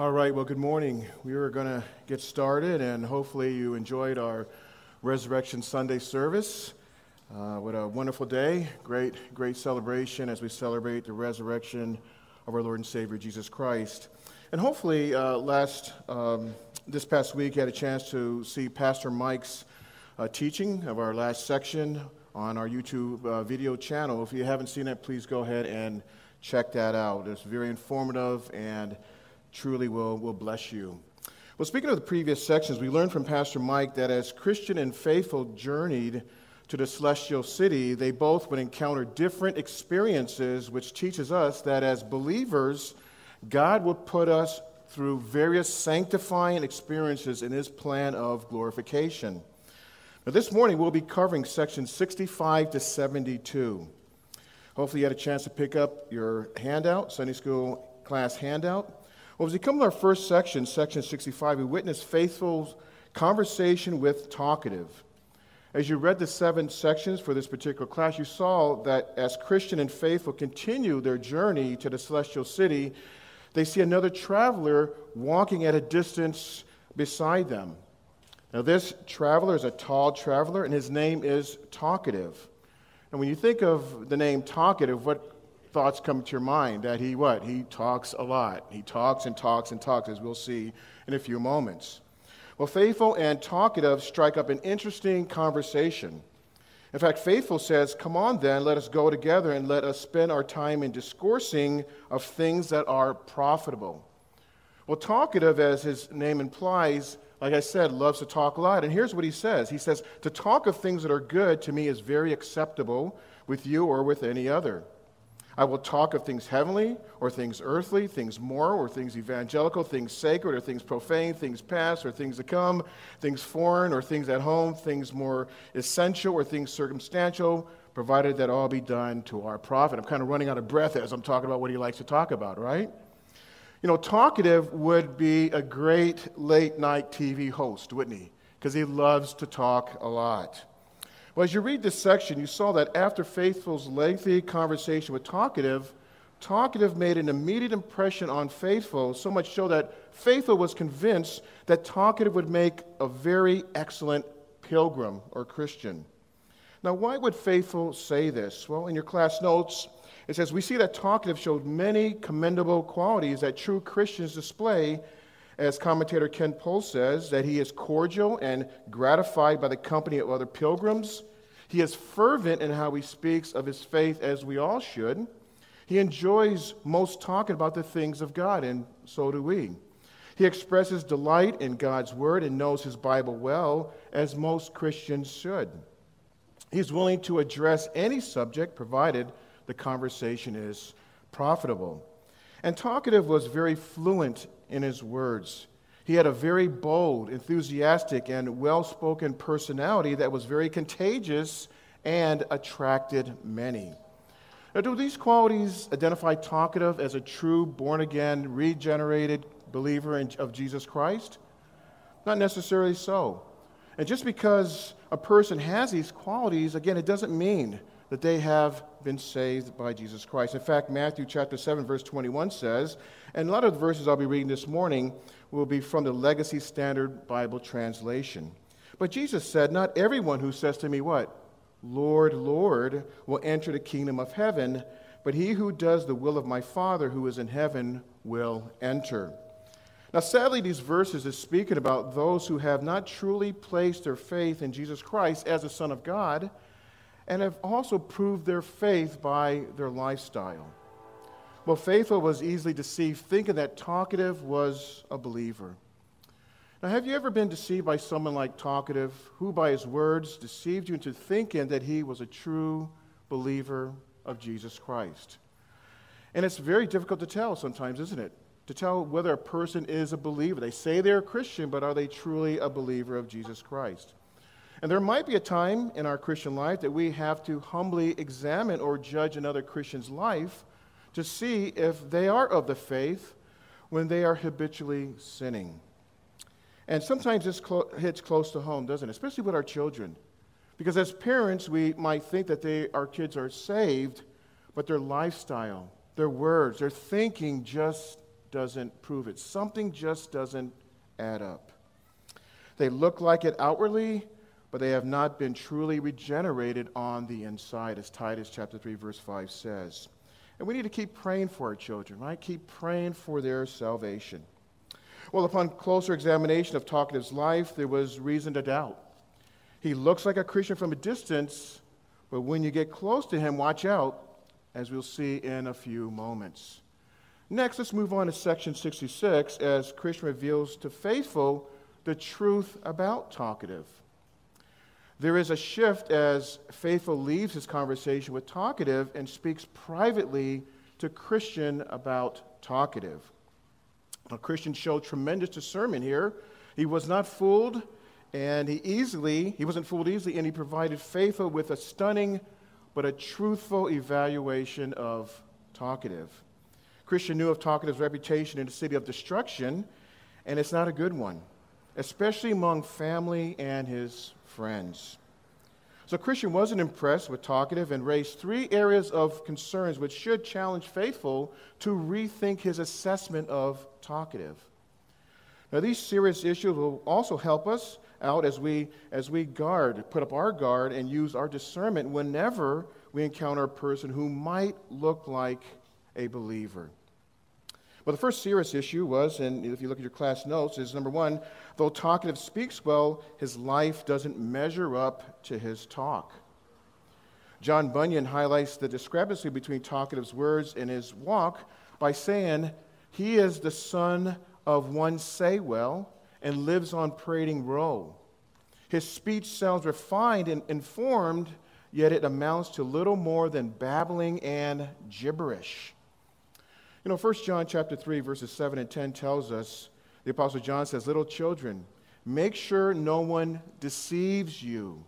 All right, well, good morning. We are going to get started, and hopefully, you enjoyed our Resurrection Sunday service. Uh, what a wonderful day. Great, great celebration as we celebrate the resurrection of our Lord and Savior Jesus Christ. And hopefully, uh, last, um, this past week, you had a chance to see Pastor Mike's uh, teaching of our last section on our YouTube uh, video channel. If you haven't seen it, please go ahead and check that out. It's very informative and truly will, will bless you. Well, speaking of the previous sections, we learned from Pastor Mike that as Christian and faithful journeyed to the celestial city, they both would encounter different experiences, which teaches us that as believers, God will put us through various sanctifying experiences in his plan of glorification. Now, this morning we'll be covering sections 65 to 72. Hopefully, you had a chance to pick up your handout, Sunday school class handout. Well, as we come to our first section, section 65, we witness faithful conversation with talkative. As you read the seven sections for this particular class, you saw that as Christian and faithful continue their journey to the celestial city, they see another traveler walking at a distance beside them. Now, this traveler is a tall traveler, and his name is Talkative. And when you think of the name Talkative, what thoughts come to your mind that he what? He talks a lot. He talks and talks and talks, as we'll see in a few moments. Well, Faithful and Talkative strike up an interesting conversation. In fact, Faithful says, Come on then, let us go together and let us spend our time in discoursing of things that are profitable. Well, Talkative, as his name implies, like I said, loves to talk a lot. And here's what he says He says, To talk of things that are good to me is very acceptable with you or with any other. I will talk of things heavenly or things earthly, things moral or things evangelical, things sacred or things profane, things past or things to come, things foreign or things at home, things more essential or things circumstantial, provided that all be done to our profit. I'm kind of running out of breath as I'm talking about what he likes to talk about, right? You know, talkative would be a great late night TV host, wouldn't he? Because he loves to talk a lot. Well, as you read this section, you saw that after Faithful's lengthy conversation with Talkative, Talkative made an immediate impression on Faithful, so much so that Faithful was convinced that Talkative would make a very excellent pilgrim or Christian. Now, why would Faithful say this? Well, in your class notes, it says, We see that Talkative showed many commendable qualities that true Christians display as commentator Ken Puls says, that he is cordial and gratified by the company of other pilgrims. He is fervent in how he speaks of his faith, as we all should. He enjoys most talking about the things of God, and so do we. He expresses delight in God's word and knows his Bible well, as most Christians should. He's willing to address any subject provided the conversation is profitable. And Talkative was very fluent in his words. He had a very bold, enthusiastic, and well spoken personality that was very contagious and attracted many. Now, do these qualities identify Talkative as a true, born again, regenerated believer in, of Jesus Christ? Not necessarily so. And just because a person has these qualities, again, it doesn't mean that they have been saved by Jesus Christ. In fact, Matthew chapter 7, verse 21 says, and a lot of the verses I'll be reading this morning will be from the Legacy Standard Bible translation. But Jesus said, Not everyone who says to me, What? Lord, Lord, will enter the kingdom of heaven, but he who does the will of my Father who is in heaven will enter. Now, sadly, these verses are speaking about those who have not truly placed their faith in Jesus Christ as the Son of God and have also proved their faith by their lifestyle. Well, Faithful was easily deceived, thinking that Talkative was a believer. Now, have you ever been deceived by someone like Talkative, who by his words deceived you into thinking that he was a true believer of Jesus Christ? And it's very difficult to tell sometimes, isn't it? To tell whether a person is a believer. They say they're a Christian, but are they truly a believer of Jesus Christ? And there might be a time in our Christian life that we have to humbly examine or judge another Christian's life to see if they are of the faith when they are habitually sinning. And sometimes this clo- hits close to home, doesn't it? Especially with our children. Because as parents, we might think that they, our kids are saved, but their lifestyle, their words, their thinking just doesn't prove it. Something just doesn't add up. They look like it outwardly, but they have not been truly regenerated on the inside, as Titus chapter 3, verse 5 says. And we need to keep praying for our children, right? Keep praying for their salvation. Well, upon closer examination of Talkative's life, there was reason to doubt. He looks like a Christian from a distance, but when you get close to him, watch out, as we'll see in a few moments. Next, let's move on to section 66 as Christian reveals to faithful the truth about talkative. There is a shift as faithful leaves his conversation with talkative and speaks privately to Christian about talkative. Now, Christian showed tremendous discernment here. He was not fooled, and he easily, he wasn't fooled easily, and he provided faithful with a stunning but a truthful evaluation of talkative. Christian knew of talkative's reputation in the city of destruction, and it's not a good one, especially among family and his friends. So Christian wasn't impressed with talkative and raised three areas of concerns which should challenge faithful to rethink his assessment of talkative. Now, these serious issues will also help us out as we, as we guard, put up our guard, and use our discernment whenever we encounter a person who might look like a believer. Well, the first serious issue was, and if you look at your class notes, is number one, though talkative speaks well, his life doesn't measure up to his talk. John Bunyan highlights the discrepancy between talkative's words and his walk by saying, He is the son of one Saywell and lives on Prating Row. His speech sounds refined and informed, yet it amounts to little more than babbling and gibberish. You know, 1 John chapter 3, verses 7 and 10 tells us, the Apostle John says, Little children, make sure no one deceives you.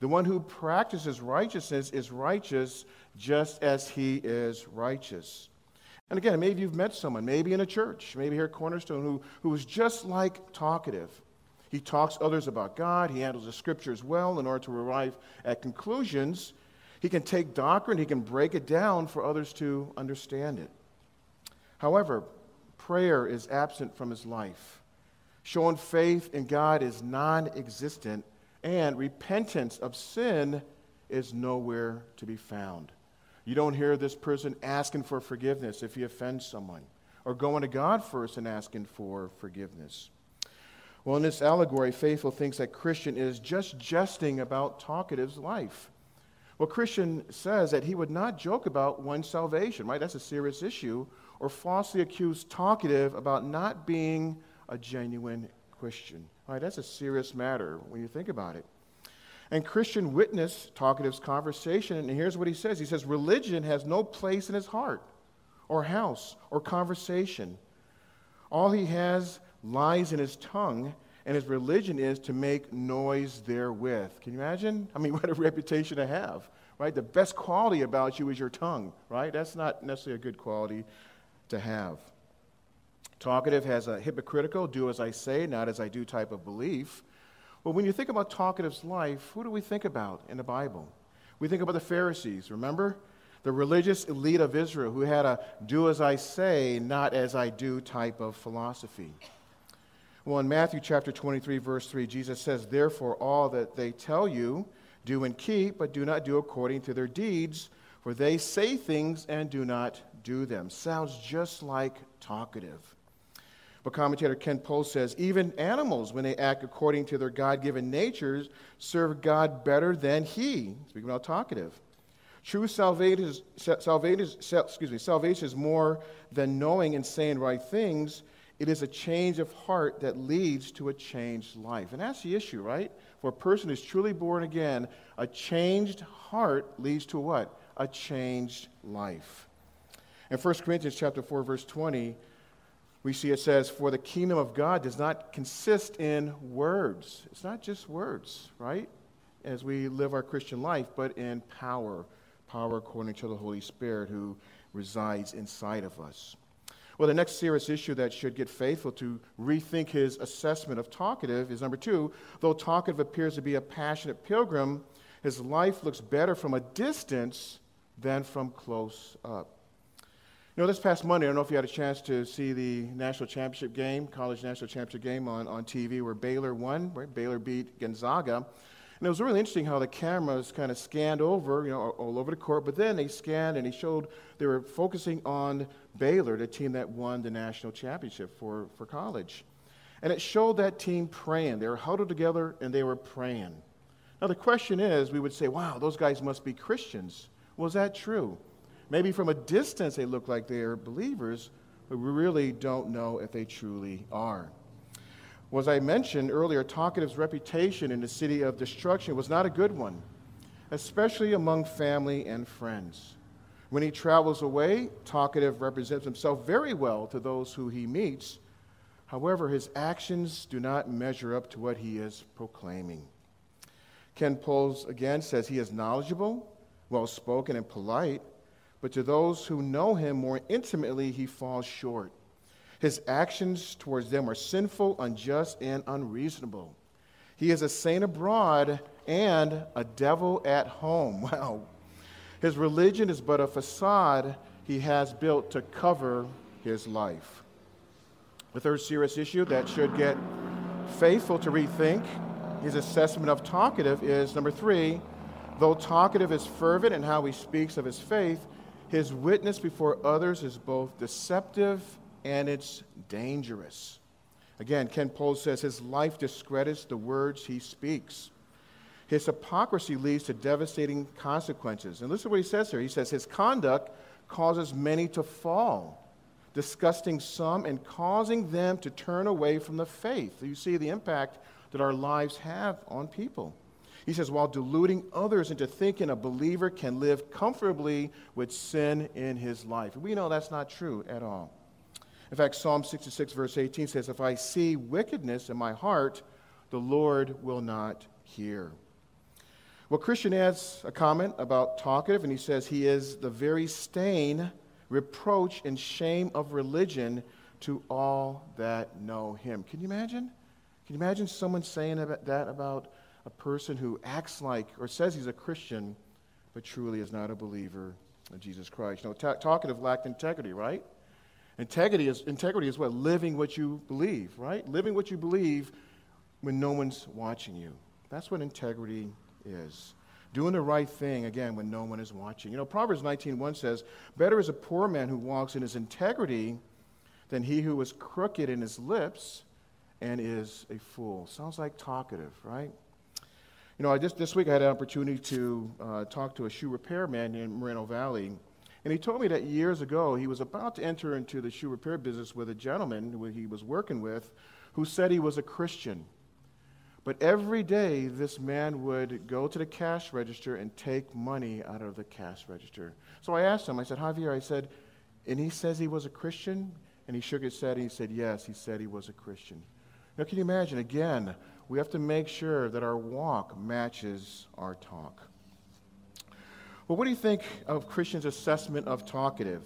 The one who practices righteousness is righteous just as he is righteous. And again, maybe you've met someone, maybe in a church, maybe here at Cornerstone, who, who is just like talkative. He talks others about God, he handles the scriptures well in order to arrive at conclusions. He can take doctrine, he can break it down for others to understand it. However, prayer is absent from his life. Showing faith in God is non existent, and repentance of sin is nowhere to be found. You don't hear this person asking for forgiveness if he offends someone, or going to God first and asking for forgiveness. Well, in this allegory, Faithful thinks that Christian is just jesting about talkative's life. Well, Christian says that he would not joke about one's salvation, right? That's a serious issue. Or falsely accuse talkative about not being a genuine Christian. All right, that's a serious matter when you think about it. And Christian witness talkative's conversation, and here's what he says He says, Religion has no place in his heart, or house, or conversation. All he has lies in his tongue, and his religion is to make noise therewith. Can you imagine? I mean, what a reputation to have, right? The best quality about you is your tongue, right? That's not necessarily a good quality to have. Talkative has a hypocritical, do as I say, not as I do type of belief. Well, when you think about talkative's life, who do we think about in the Bible? We think about the Pharisees, remember? The religious elite of Israel who had a do as I say, not as I do type of philosophy. Well, in Matthew chapter 23, verse 3, Jesus says, Therefore, all that they tell you, do and keep, but do not do according to their deeds, for they say things and do not do them. Sounds just like talkative. But commentator Ken Puls says even animals, when they act according to their God given natures, serve God better than He. Speaking about talkative. True salvation is, salvation, excuse me, salvation is more than knowing and saying right things. It is a change of heart that leads to a changed life. And that's the issue, right? For a person who's truly born again, a changed heart leads to what? A changed life. In 1 Corinthians chapter 4, verse 20, we see it says, For the kingdom of God does not consist in words. It's not just words, right? As we live our Christian life, but in power. Power according to the Holy Spirit who resides inside of us. Well, the next serious issue that should get faithful to rethink his assessment of talkative is number two. Though talkative appears to be a passionate pilgrim, his life looks better from a distance than from close up. You know, this past Monday, I don't know if you had a chance to see the national championship game, college national championship game on, on TV where Baylor won, right? Baylor beat Gonzaga. And it was really interesting how the cameras kind of scanned over, you know, all over the court, but then they scanned and they showed they were focusing on Baylor, the team that won the national championship for, for college. And it showed that team praying. They were huddled together and they were praying. Now, the question is we would say, wow, those guys must be Christians. Was that true? Maybe from a distance they look like they're believers, but we really don't know if they truly are. Well, as I mentioned earlier, Talkative's reputation in the city of destruction was not a good one, especially among family and friends. When he travels away, Talkative represents himself very well to those who he meets. However, his actions do not measure up to what he is proclaiming. Ken Puls again says he is knowledgeable, well spoken, and polite, but to those who know him more intimately, he falls short. His actions towards them are sinful, unjust, and unreasonable. He is a saint abroad and a devil at home. Wow. His religion is but a facade he has built to cover his life. The third serious issue that should get faithful to rethink his assessment of talkative is number three, though talkative is fervent in how he speaks of his faith, his witness before others is both deceptive and it's dangerous. Again, Ken Puls says his life discredits the words he speaks. His hypocrisy leads to devastating consequences. And listen to what he says here. He says, His conduct causes many to fall, disgusting some and causing them to turn away from the faith. You see the impact that our lives have on people. He says, while deluding others into thinking a believer can live comfortably with sin in his life. We know that's not true at all. In fact, Psalm 66, verse 18 says, If I see wickedness in my heart, the Lord will not hear. Well, Christian adds a comment about talkative, and he says he is the very stain, reproach, and shame of religion to all that know him. Can you imagine? Can you imagine someone saying that about a person who acts like or says he's a Christian, but truly is not a believer of Jesus Christ? You know, t- talkative lacked integrity, right? Integrity is, integrity is what? Living what you believe, right? Living what you believe when no one's watching you. That's what integrity is. Doing the right thing, again, when no one is watching. You know, Proverbs 19.1 says, Better is a poor man who walks in his integrity than he who is crooked in his lips and is a fool. Sounds like talkative, right? You know, I just, this week I had an opportunity to uh, talk to a shoe repairman in Moreno Valley and he told me that years ago he was about to enter into the shoe repair business with a gentleman who he was working with who said he was a Christian. But every day this man would go to the cash register and take money out of the cash register. So I asked him, I said, Javier, I said, and he says he was a Christian? And he shook his head and he said, Yes, he said he was a Christian. Now, can you imagine? Again, we have to make sure that our walk matches our talk. Well, what do you think of Christian's assessment of talkative?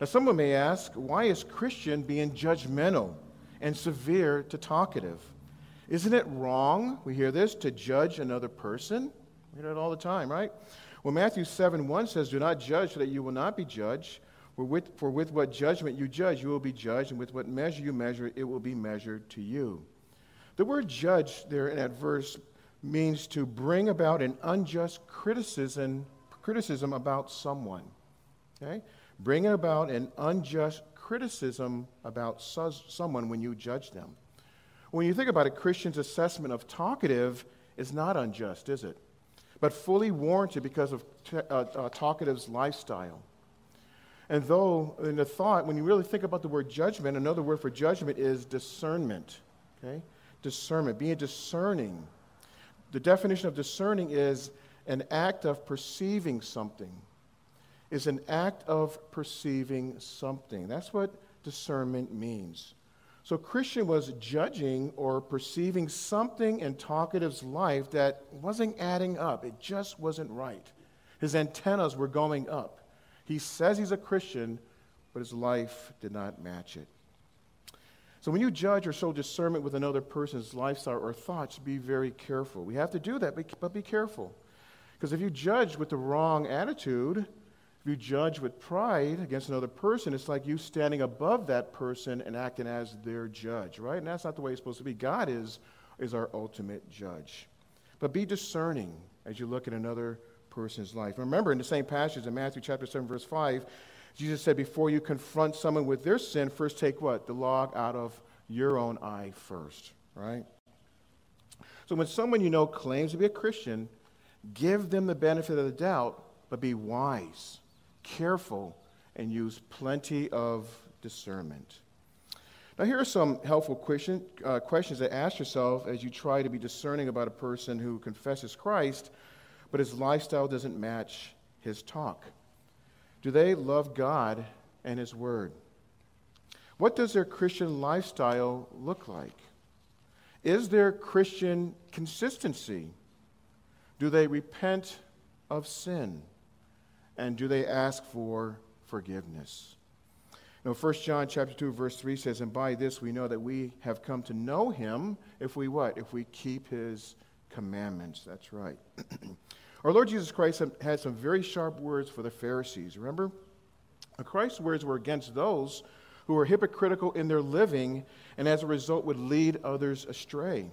Now, someone may ask, why is Christian being judgmental and severe to talkative? Isn't it wrong, we hear this, to judge another person? We hear it all the time, right? Well, Matthew 7 1 says, Do not judge so that you will not be judged. For with, for with what judgment you judge, you will be judged, and with what measure you measure, it will be measured to you. The word judge there in that verse means to bring about an unjust criticism criticism about someone. Okay? Bringing about an unjust criticism about someone when you judge them. When you think about it, Christian's assessment of talkative is not unjust, is it? But fully warranted because of t- uh, uh, talkative's lifestyle. And though, in the thought, when you really think about the word judgment, another word for judgment is discernment. Okay? Discernment, being discerning. The definition of discerning is an act of perceiving something is an act of perceiving something. That's what discernment means. So, Christian was judging or perceiving something in Talkative's life that wasn't adding up. It just wasn't right. His antennas were going up. He says he's a Christian, but his life did not match it. So, when you judge or show discernment with another person's lifestyle or thoughts, be very careful. We have to do that, but be careful. Because if you judge with the wrong attitude, If you judge with pride against another person, it's like you standing above that person and acting as their judge, right? And that's not the way it's supposed to be. God is, is our ultimate judge. But be discerning as you look at another person's life. Remember, in the same passage in Matthew chapter 7, verse 5, Jesus said, Before you confront someone with their sin, first take what? The log out of your own eye first, right? So when someone you know claims to be a Christian, give them the benefit of the doubt, but be wise, careful, and use plenty of discernment. Now, here are some helpful question, uh, questions to ask yourself as you try to be discerning about a person who confesses Christ, but his lifestyle doesn't match his talk. Do they love God and his word? What does their Christian lifestyle look like? Is there Christian consistency? Do they repent of sin? And do they ask for forgiveness? Now, 1 John chapter 2, verse 3 says, And by this we know that we have come to know him if we what? If we keep his commandments. That's right. Our Lord Jesus Christ had some very sharp words for the Pharisees. Remember? Christ's words were against those who were hypocritical in their living and as a result would lead others astray.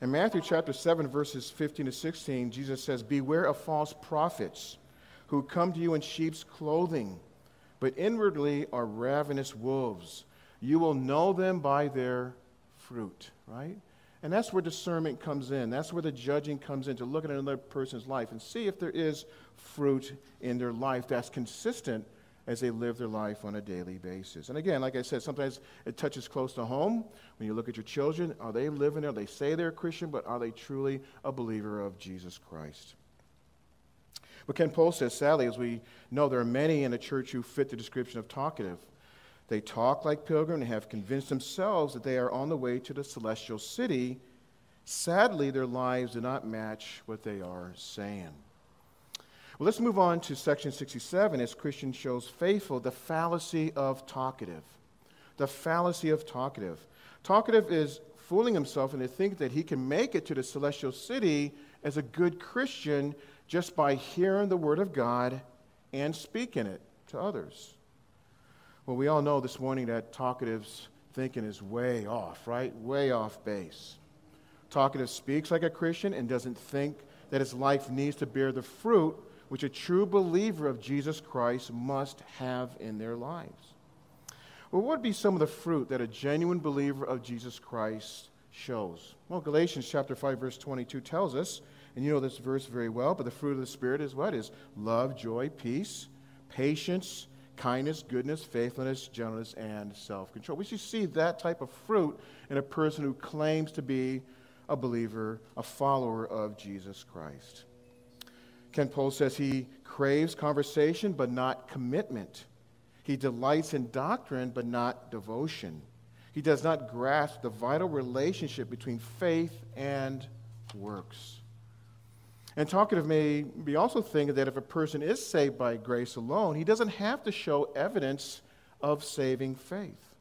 In Matthew chapter 7, verses 15 to 16, Jesus says, Beware of false prophets who come to you in sheep's clothing, but inwardly are ravenous wolves. You will know them by their fruit, right? And that's where discernment comes in. That's where the judging comes in to look at another person's life and see if there is fruit in their life that's consistent as they live their life on a daily basis. And again, like I said, sometimes it touches close to home. When you look at your children, are they living there? They say they're a Christian, but are they truly a believer of Jesus Christ? But Ken Puls says, sadly, as we know, there are many in the church who fit the description of talkative. They talk like pilgrims and have convinced themselves that they are on the way to the celestial city. Sadly, their lives do not match what they are saying. Well, let's move on to section 67 as Christian shows faithful the fallacy of talkative. The fallacy of talkative. Talkative is fooling himself into thinking that he can make it to the celestial city as a good Christian just by hearing the word of God and speaking it to others. Well, we all know this morning that talkative's thinking is way off, right? Way off base. Talkative speaks like a Christian and doesn't think that his life needs to bear the fruit which a true believer of Jesus Christ must have in their lives. Well, what would be some of the fruit that a genuine believer of Jesus Christ shows? Well, Galatians chapter 5 verse 22 tells us, and you know this verse very well, but the fruit of the spirit is what? Is love, joy, peace, patience, kindness, goodness, faithfulness, gentleness, and self-control. We should see that type of fruit in a person who claims to be a believer, a follower of Jesus Christ. Ken Puls says he craves conversation but not commitment. He delights in doctrine but not devotion. He does not grasp the vital relationship between faith and works. And talkative may be also thinking that if a person is saved by grace alone, he doesn't have to show evidence of saving faith.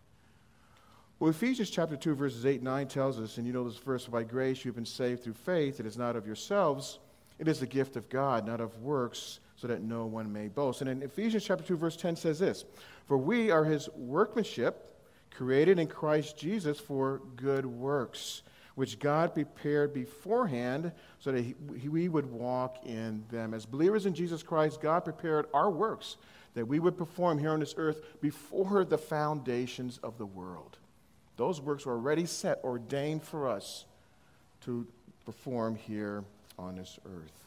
Well, Ephesians chapter 2, verses 8 and 9 tells us, and you know this verse, by grace you've been saved through faith, it is not of yourselves. It is the gift of God, not of works, so that no one may boast. And in Ephesians chapter 2, verse 10 says this For we are his workmanship, created in Christ Jesus for good works, which God prepared beforehand so that he, we would walk in them. As believers in Jesus Christ, God prepared our works that we would perform here on this earth before the foundations of the world. Those works were already set, ordained for us to perform here on this earth.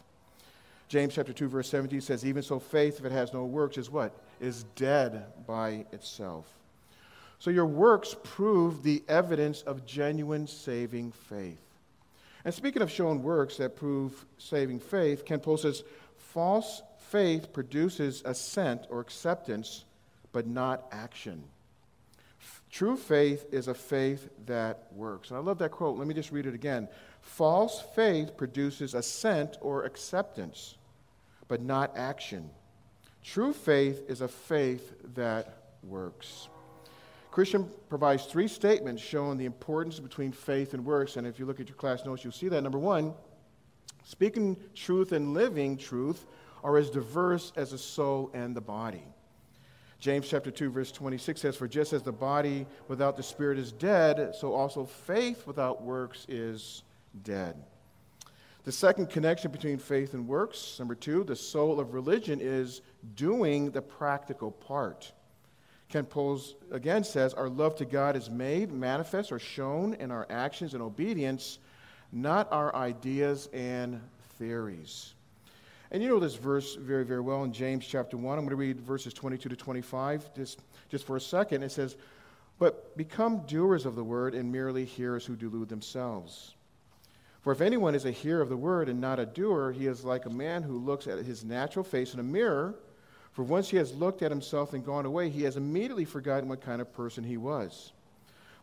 James chapter 2 verse 17 says even so faith if it has no works is what? Is dead by itself. So your works prove the evidence of genuine saving faith. And speaking of showing works that prove saving faith, Ken Puls says false faith produces assent or acceptance, but not action. True faith is a faith that works. And I love that quote. Let me just read it again. False faith produces assent or acceptance, but not action. True faith is a faith that works. Christian provides three statements showing the importance between faith and works. And if you look at your class notes, you'll see that. Number one, speaking truth and living truth are as diverse as the soul and the body. James chapter 2 verse 26 says for just as the body without the spirit is dead so also faith without works is dead. The second connection between faith and works, number 2, the soul of religion is doing the practical part. Ken Puls again says, Our love to God is made, manifest, or shown in our actions and obedience, not our ideas and theories. And you know this verse very, very well in James chapter 1. I'm going to read verses 22 to 25 just, just for a second. It says, But become doers of the word and merely hearers who delude themselves. For if anyone is a hearer of the word and not a doer, he is like a man who looks at his natural face in a mirror for once he has looked at himself and gone away, he has immediately forgotten what kind of person he was.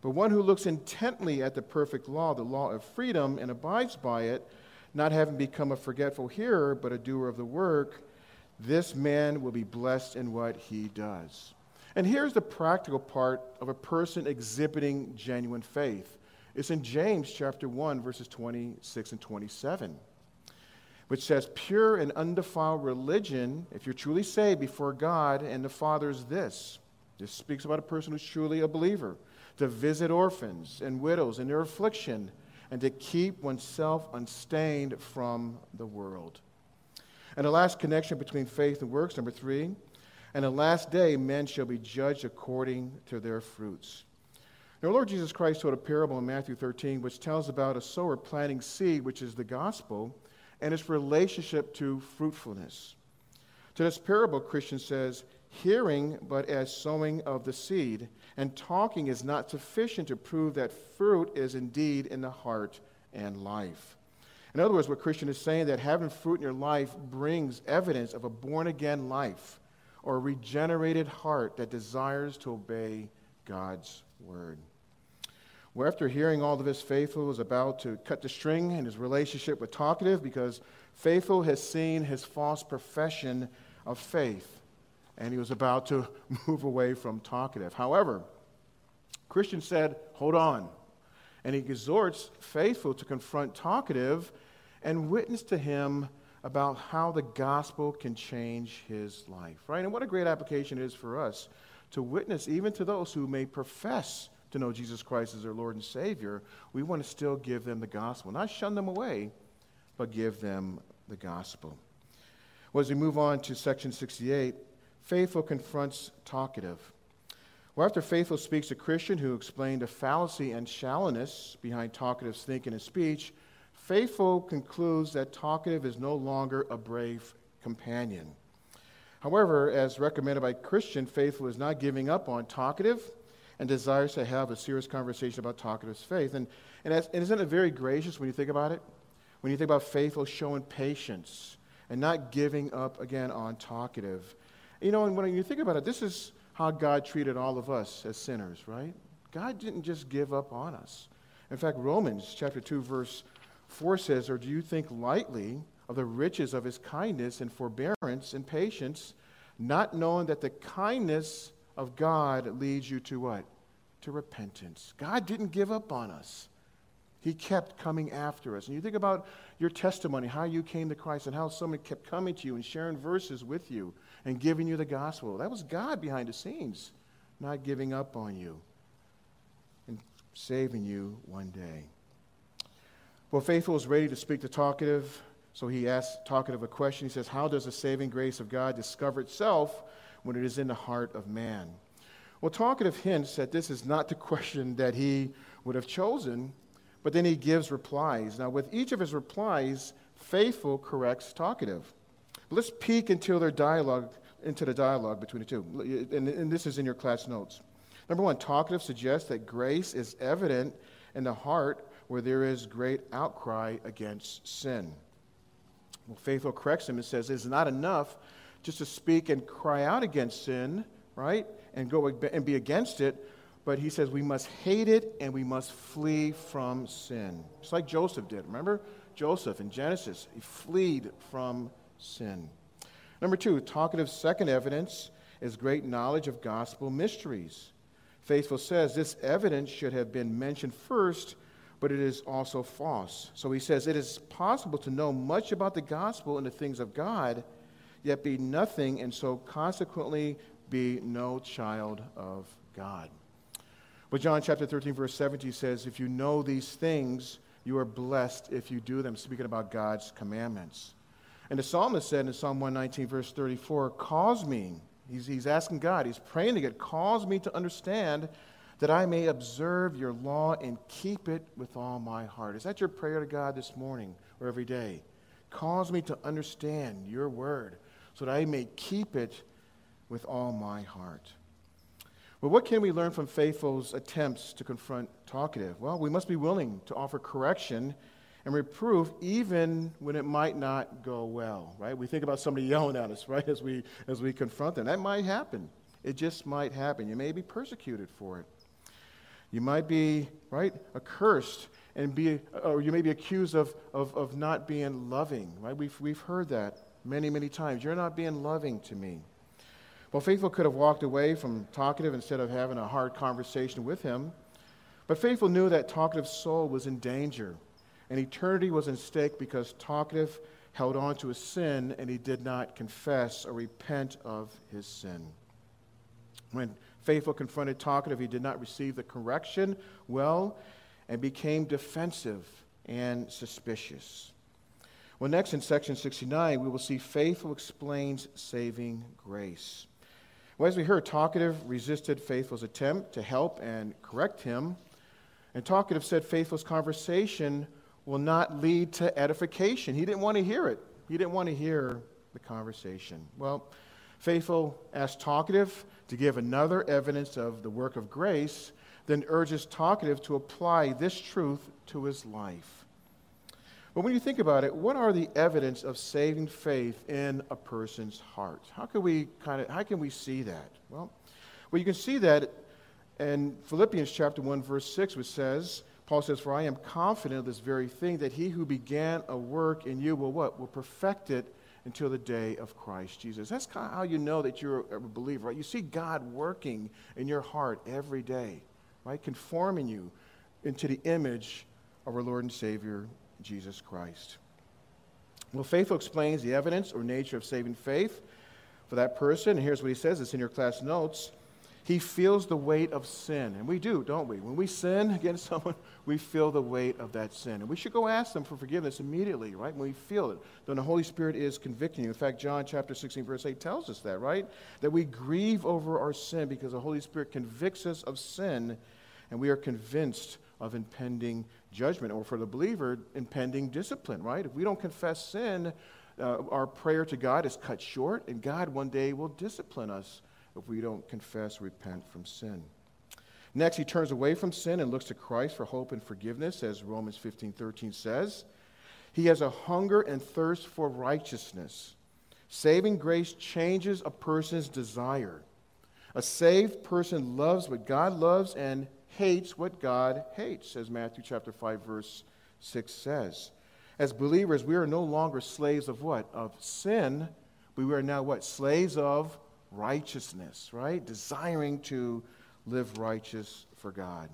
But one who looks intently at the perfect law, the law of freedom, and abides by it, not having become a forgetful hearer, but a doer of the work, this man will be blessed in what he does. And here's the practical part of a person exhibiting genuine faith. It's in James chapter 1, verses 26 and 27 which says, Pure and undefiled religion, if you're truly saved before God and the Father, is this. This speaks about a person who's truly a believer to visit orphans and widows in their affliction and to keep oneself unstained from the world. And the last connection between faith and works, number three, and the last day men shall be judged according to their fruits. Now, Lord Jesus Christ told a parable in Matthew 13, which tells about a sower planting seed, which is the gospel, and its relationship to fruitfulness. To this parable, Christian says, hearing but as sowing of the seed, and talking is not sufficient to prove that fruit is indeed in the heart and life. In other words, what Christian is saying that having fruit in your life brings evidence of a born again life or a regenerated heart that desires to obey God's word. Well, after hearing all of this, Faithful was about to cut the string in his relationship with Talkative because Faithful has seen his false profession of faith and he was about to move away from Talkative. However, Christian said, Hold on. And he exhorts Faithful to confront Talkative and witness to him about how the gospel can change his life, right? And what a great application it is for us to witness even to those who may profess to know Jesus Christ as their Lord and Savior, we want to still give them the gospel. Not shun them away, but give them the gospel. Well, as we move on to section 68, Faithful confronts talkative. Well, after Faithful speaks to Christian, who explained a fallacy and shallowness behind talkative's thinking and speech, Faithful concludes that talkative is no longer a brave companion. However, as recommended by Christian, Faithful is not giving up on talkative and desires to have a serious conversation about talkative's faith. And, and, and isn't it very gracious when you think about it? When you think about faithful oh, showing patience and not giving up again on talkative. You know, and when you think about it, this is how God treated all of us as sinners, right? God didn't just give up on us. In fact, Romans chapter 2, verse 4 says, Or do you think lightly of the riches of his kindness and forbearance and patience, not knowing that the kindness of God leads you to what? To repentance. God didn't give up on us. He kept coming after us. And you think about your testimony, how you came to Christ, and how someone kept coming to you and sharing verses with you and giving you the gospel. That was God behind the scenes, not giving up on you and saving you one day. Well, Faithful is ready to speak to Talkative, so he asks Talkative a question. He says, How does the saving grace of God discover itself when it is in the heart of man. Well, Talkative hints that this is not the question that he would have chosen, but then he gives replies. Now, with each of his replies, Faithful corrects Talkative. Let's peek into their dialogue, into the dialogue between the two. And, and this is in your class notes. Number one, Talkative suggests that grace is evident in the heart where there is great outcry against sin. Well, Faithful corrects him and says it's not enough just to speak and cry out against sin, right? And go and be against it. But he says we must hate it and we must flee from sin. Just like Joseph did. Remember Joseph in Genesis? He fled from sin. Number two, talkative second evidence is great knowledge of gospel mysteries. Faithful says this evidence should have been mentioned first, but it is also false. So he says it is possible to know much about the gospel and the things of God yet be nothing, and so consequently be no child of God. But John chapter 13, verse 17 says, If you know these things, you are blessed if you do them, speaking about God's commandments. And the psalmist said in Psalm 119, verse 34, Cause me, he's, he's asking God, he's praying to God, cause me to understand that I may observe your law and keep it with all my heart. Is that your prayer to God this morning or every day? Cause me to understand your word so that I may keep it with all my heart. Well, what can we learn from Faithful's attempts to confront Talkative? Well, we must be willing to offer correction and reproof even when it might not go well, right? We think about somebody yelling at us, right, as we, as we confront them. That might happen. It just might happen. You may be persecuted for it. You might be, right, accursed and be, or you may be accused of, of, of not being loving, right? We've, we've heard that many, many times. You're not being loving to me. Well, Faithful could have walked away from Talkative instead of having a hard conversation with him. But Faithful knew that Talkative's soul was in danger, and eternity was in stake because Talkative held on to his sin and he did not confess or repent of his sin. When Faithful confronted Talkative, he did not receive the correction well and became defensive and suspicious. Well, next in section 69, we will see Faithful explains saving grace. Well, as we heard, Talkative resisted Faithful's attempt to help and correct him. And Talkative said Faithful's conversation will not lead to edification. He didn't want to hear it, he didn't want to hear the conversation. Well, Faithful asked Talkative to give another evidence of the work of grace, then urges Talkative to apply this truth to his life. But when you think about it, what are the evidence of saving faith in a person's heart? How can we kind of how can we see that? Well, well, you can see that in Philippians chapter 1, verse 6, which says, Paul says, For I am confident of this very thing, that he who began a work in you will what? Will perfect it until the day of Christ Jesus. That's kind of how you know that you're a believer, right? You see God working in your heart every day, right? Conforming you into the image of our Lord and Savior, Jesus Christ. Well, Faithful explains the evidence or nature of saving faith for that person. And here's what he says it's in your class notes. He feels the weight of sin. And we do, don't we? When we sin against someone, we feel the weight of that sin. And we should go ask them for forgiveness immediately, right? When we feel it. Then the Holy Spirit is convicting you. In fact, John chapter 16, verse 8 tells us that, right? That we grieve over our sin because the Holy Spirit convicts us of sin and we are convinced of impending judgment, or for the believer, impending discipline, right? If we don't confess sin, uh, our prayer to God is cut short, and God one day will discipline us if we don't confess, repent from sin. Next, he turns away from sin and looks to Christ for hope and forgiveness, as Romans 15 13 says. He has a hunger and thirst for righteousness. Saving grace changes a person's desire. A saved person loves what God loves and hates what God hates, as Matthew chapter 5, verse 6 says. As believers, we are no longer slaves of what? Of sin, but we are now what? Slaves of righteousness, right? Desiring to live righteous for God.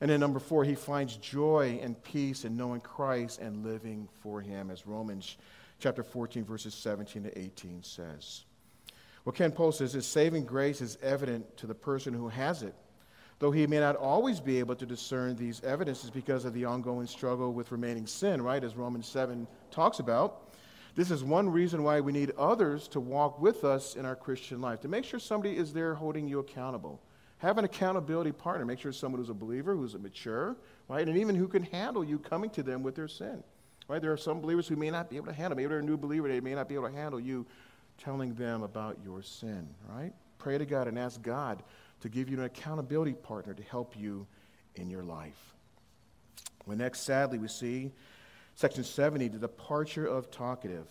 And then number four, he finds joy and peace in knowing Christ and living for him, as Romans chapter 14, verses 17 to 18 says. Well, Ken Puls says his saving grace is evident to the person who has it, though he may not always be able to discern these evidences because of the ongoing struggle with remaining sin, right, as Romans 7 talks about. This is one reason why we need others to walk with us in our Christian life, to make sure somebody is there holding you accountable. Have an accountability partner. Make sure someone who's a believer, who's a mature, right, and even who can handle you coming to them with their sin. Right? There are some believers who may not be able to handle. Maybe they're a new believer, they may not be able to handle you telling them about your sin. Right? Pray to God and ask God to give you an accountability partner to help you in your life. Well, next, sadly, we see Section 70, the departure of talkative.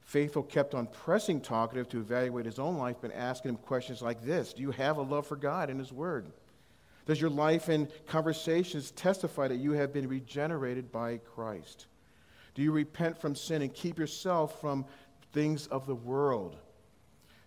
Faithful kept on pressing talkative to evaluate his own life, but asking him questions like this Do you have a love for God and His Word? Does your life and conversations testify that you have been regenerated by Christ? Do you repent from sin and keep yourself from things of the world?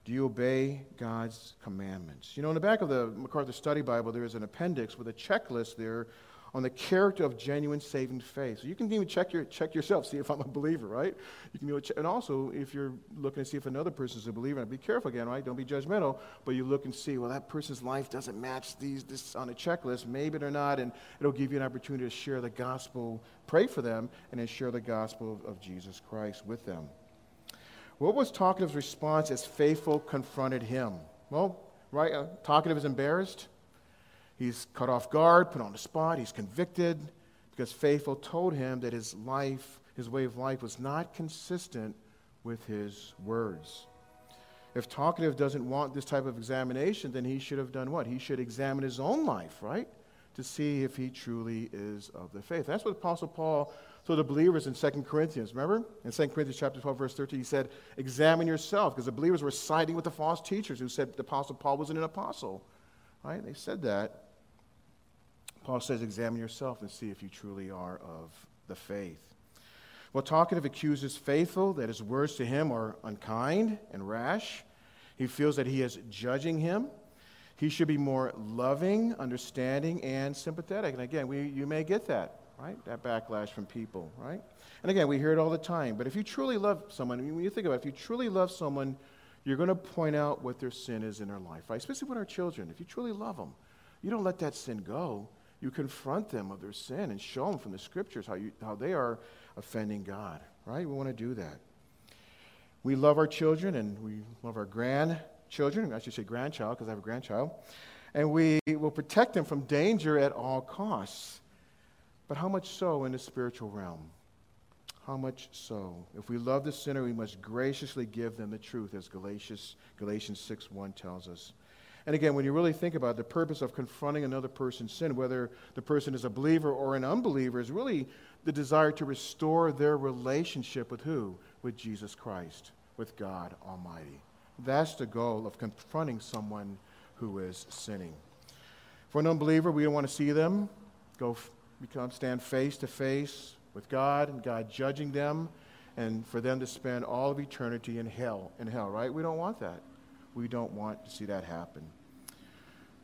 Do you obey God's commandments? You know, in the back of the MacArthur Study Bible, there is an appendix with a checklist there on the character of genuine saving faith. So you can even check, your, check yourself, see if I'm a believer, right? You can check, and also if you're looking to see if another person's a believer, and be careful again, right? Don't be judgmental, but you look and see, well, that person's life doesn't match these this on a checklist, maybe they're not, and it'll give you an opportunity to share the gospel, pray for them, and then share the gospel of, of Jesus Christ with them. What was Talkative's response as faithful confronted him? Well, right, uh, Talkative is embarrassed. He's cut off guard, put on the spot, he's convicted because Faithful told him that his life, his way of life, was not consistent with his words. If Talkative doesn't want this type of examination, then he should have done what? He should examine his own life, right? To see if he truly is of the faith. That's what Apostle Paul told the believers in 2 Corinthians. Remember? In 2 Corinthians chapter 12, verse 13, he said, Examine yourself, because the believers were siding with the false teachers who said the Apostle Paul wasn't an apostle. Right? They said that. Paul says, examine yourself and see if you truly are of the faith. Well, Talkative accuses Faithful that his words to him are unkind and rash. He feels that he is judging him. He should be more loving, understanding, and sympathetic. And again, we, you may get that, right? That backlash from people, right? And again, we hear it all the time. But if you truly love someone, I mean, when you think about it, if you truly love someone, you're going to point out what their sin is in their life, right? Especially with our children. If you truly love them, you don't let that sin go you confront them of their sin and show them from the scriptures how, you, how they are offending God, right? We want to do that. We love our children and we love our grandchildren. I should say grandchild because I have a grandchild. And we will protect them from danger at all costs. But how much so in the spiritual realm? How much so? If we love the sinner, we must graciously give them the truth, as Galatians, Galatians 6 1 tells us. And again, when you really think about it, the purpose of confronting another person's sin, whether the person is a believer or an unbeliever, is really the desire to restore their relationship with who? With Jesus Christ, with God Almighty. That's the goal of confronting someone who is sinning. For an unbeliever, we don't want to see them go become stand face to face with God and God judging them and for them to spend all of eternity in hell in hell, right? We don't want that. We don't want to see that happen.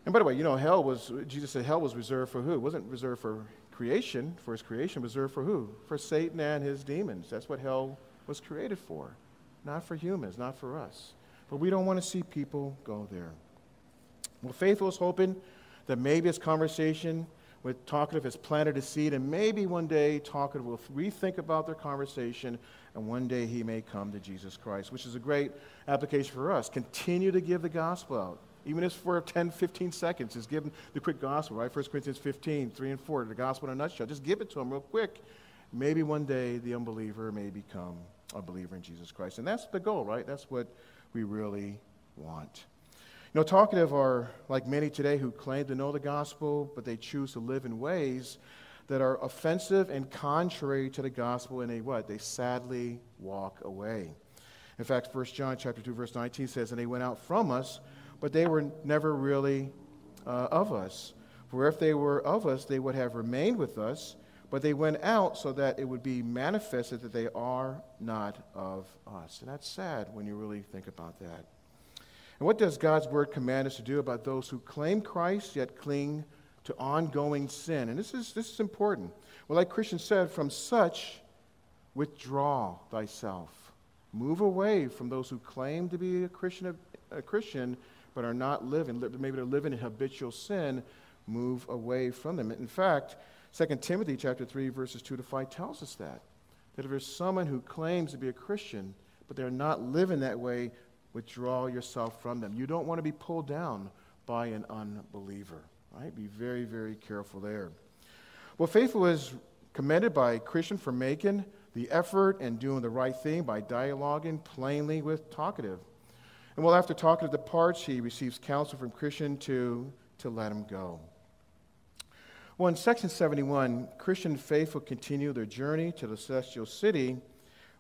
And by the way, you know, hell was, Jesus said hell was reserved for who? It wasn't reserved for creation, for his creation, reserved for who? For Satan and his demons. That's what hell was created for. Not for humans, not for us. But we don't want to see people go there. Well, Faithful is hoping that maybe this conversation with Talkative has planted a seed, and maybe one day Talkative will rethink about their conversation, and one day he may come to Jesus Christ, which is a great application for us. Continue to give the gospel out. Even if for 10, 15 seconds, just give them the quick gospel, right? 1 Corinthians 15, 3 and 4, the gospel in a nutshell. Just give it to them real quick. Maybe one day the unbeliever may become a believer in Jesus Christ. And that's the goal, right? That's what we really want. You know, talkative are like many today who claim to know the gospel, but they choose to live in ways that are offensive and contrary to the gospel, and they what? They sadly walk away. In fact, 1 John chapter 2, verse 19 says, And they went out from us, but they were never really uh, of us. For if they were of us, they would have remained with us, but they went out so that it would be manifested that they are not of us. And that's sad when you really think about that. And what does God's word command us to do about those who claim Christ yet cling to ongoing sin? And this is, this is important. Well, like Christian said, from such withdraw thyself. Move away from those who claim to be a Christian, a Christian but are not living, maybe they're living in habitual sin. Move away from them. In fact, 2 Timothy chapter 3, verses 2 to 5 tells us that. That if there's someone who claims to be a Christian, but they're not living that way, withdraw yourself from them. You don't want to be pulled down by an unbeliever. Right? Be very, very careful there. Well, Faithful is commended by Christian for making the effort and doing the right thing by dialoguing plainly with talkative. And well, after talkative departs, he receives counsel from Christian to, to let him go. Well, in section 71, Christian faithful continue their journey to the celestial city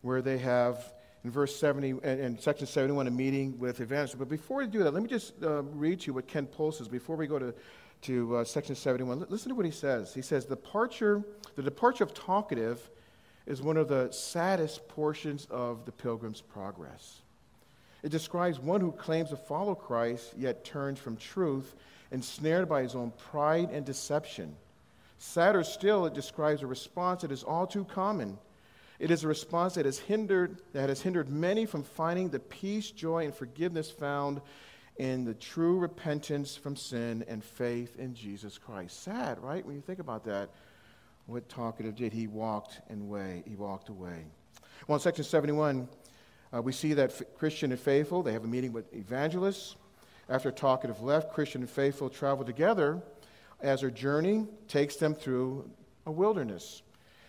where they have in verse 70, in section 71, a meeting with evangelists. But before we do that, let me just uh, read to you what Ken Puls says before we go to, to uh, section 71. Listen to what he says. He says, departure, The departure of talkative is one of the saddest portions of the pilgrim's progress. It describes one who claims to follow Christ, yet turns from truth, ensnared by his own pride and deception. Sadder still, it describes a response that is all too common. It is a response that has hindered, that has hindered many from finding the peace, joy, and forgiveness found in the true repentance from sin and faith in Jesus Christ. Sad, right? When you think about that, what talkative did he walked away? He walked away. Well, in section 71, uh, we see that Christian and faithful they have a meeting with evangelists. After talkative left, Christian and faithful travel together as their journey takes them through a wilderness.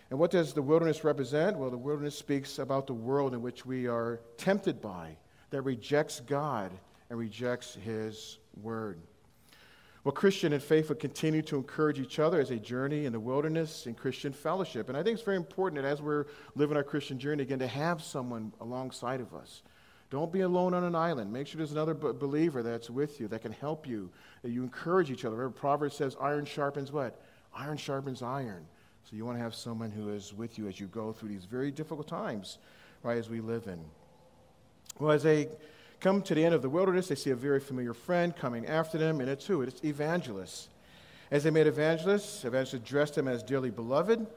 And what does the wilderness represent? Well, the wilderness speaks about the world in which we are tempted by, that rejects God and rejects His word. Well, Christian and faithful continue to encourage each other as they journey in the wilderness in Christian fellowship. And I think it's very important that as we're living our Christian journey again, to have someone alongside of us. Don't be alone on an island. Make sure there's another b- believer that's with you that can help you, that you encourage each other. Remember, Proverbs says, iron sharpens what? Iron sharpens iron. So you want to have someone who is with you as you go through these very difficult times, right, as we live in. Well, as they come to the end of the wilderness, they see a very familiar friend coming after them, and it's who? It's evangelists. As they met evangelists, evangelists addressed him as dearly beloved.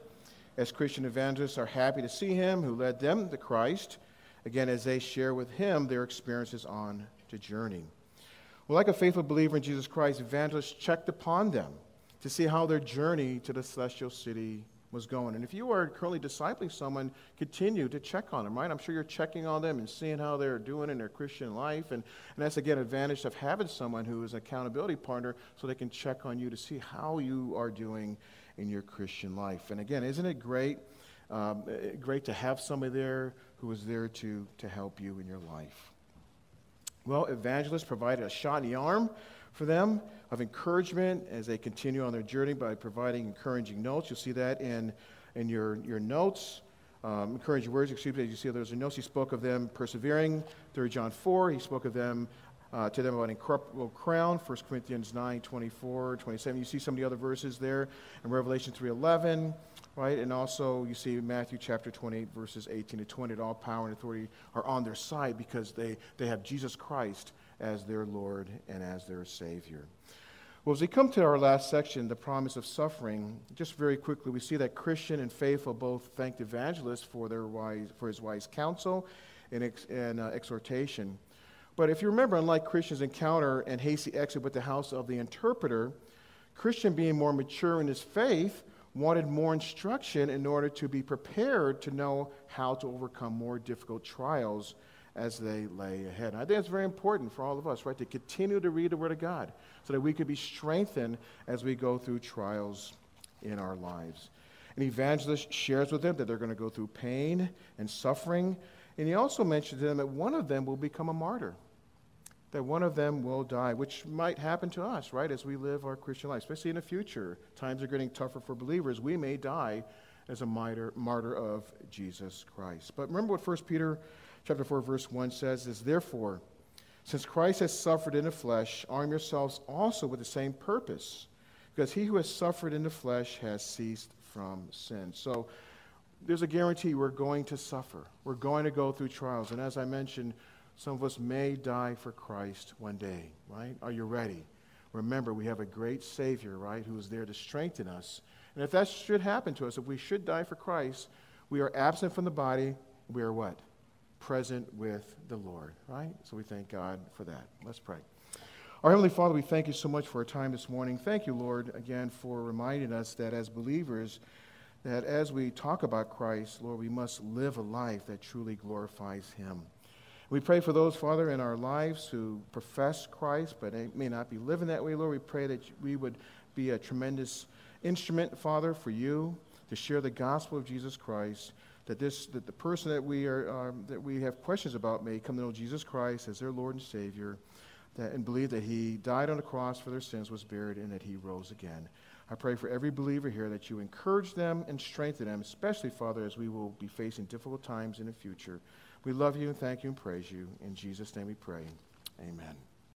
As Christian evangelists are happy to see him who led them to Christ, again, as they share with him their experiences on the journey. Well, like a faithful believer in Jesus Christ, evangelists checked upon them to see how their journey to the celestial city was going. And if you are currently discipling someone, continue to check on them, right? I'm sure you're checking on them and seeing how they're doing in their Christian life. And, and that's, again, advantage of having someone who is an accountability partner so they can check on you to see how you are doing in your Christian life. And again, isn't it great, um, great to have somebody there who is there to, to help you in your life? Well, evangelists provided a shot in the arm for them of encouragement as they continue on their journey by providing encouraging notes. You'll see that in, in your, your notes. Um, encouraging words, excuse me, as you see those in notes. He spoke of them persevering, through John 4. He spoke of them uh, to them about incorruptible crown, 1 Corinthians 9, 24, 27. You see some of the other verses there in Revelation 3, 11, right? And also you see Matthew chapter 28, verses 18 to 20. All power and authority are on their side because they, they have Jesus Christ as their Lord and as their Savior. Well, as we come to our last section, the promise of suffering, just very quickly, we see that Christian and faithful both thanked evangelist for, their wise, for his wise counsel and, ex, and uh, exhortation. But if you remember, unlike Christian's encounter and hasty exit with the house of the interpreter, Christian, being more mature in his faith, wanted more instruction in order to be prepared to know how to overcome more difficult trials as they lay ahead. And I think it's very important for all of us, right, to continue to read the Word of God so that we could be strengthened as we go through trials in our lives. An evangelist shares with them that they're going to go through pain and suffering. And he also mentions to them that one of them will become a martyr, that one of them will die, which might happen to us, right, as we live our Christian life, especially in the future. Times are getting tougher for believers. We may die as a martyr, martyr of Jesus Christ. But remember what 1 Peter chapter 4, verse 1 says is, Therefore, since Christ has suffered in the flesh, arm yourselves also with the same purpose, because he who has suffered in the flesh has ceased from sin. So there's a guarantee we're going to suffer. We're going to go through trials. And as I mentioned, some of us may die for Christ one day, right? Are you ready? Remember, we have a great Savior, right, who is there to strengthen us. And if that should happen to us, if we should die for Christ, we are absent from the body. We are what? Present with the Lord, right? So we thank God for that. Let's pray. Our Heavenly Father, we thank you so much for our time this morning. Thank you, Lord, again for reminding us that as believers, that as we talk about Christ, Lord, we must live a life that truly glorifies Him. We pray for those, Father, in our lives who profess Christ, but may not be living that way, Lord. We pray that we would be a tremendous instrument, Father, for you to share the gospel of Jesus Christ that this that the person that we are um, that we have questions about may come to know Jesus Christ as their Lord and Savior, that, and believe that He died on the cross for their sins, was buried, and that He rose again. I pray for every believer here that you encourage them and strengthen them, especially Father, as we will be facing difficult times in the future. We love you and thank you and praise you. In Jesus' name we pray. Amen.